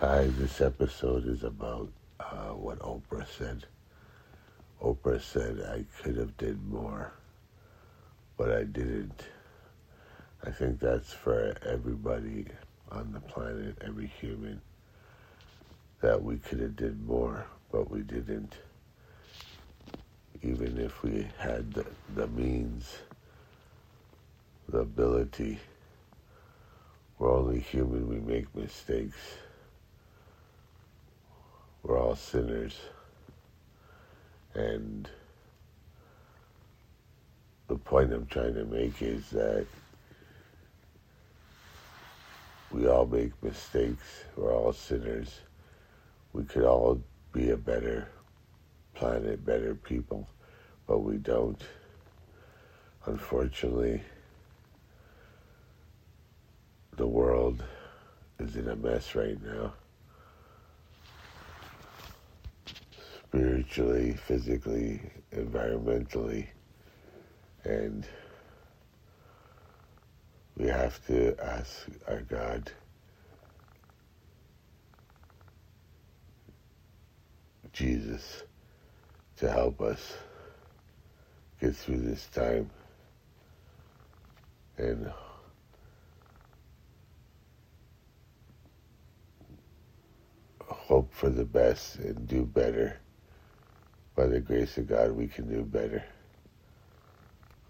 Hi, this episode is about uh, what Oprah said. Oprah said I could have did more, but I didn't. I think that's for everybody on the planet, every human, that we could have did more, but we didn't. Even if we had the, the means, the ability, we're only human, we make mistakes. We're all sinners. And the point I'm trying to make is that we all make mistakes. We're all sinners. We could all be a better planet, better people, but we don't. Unfortunately, the world is in a mess right now. Spiritually, physically, environmentally, and we have to ask our God Jesus to help us get through this time and hope for the best and do better. By the grace of God, we can do better.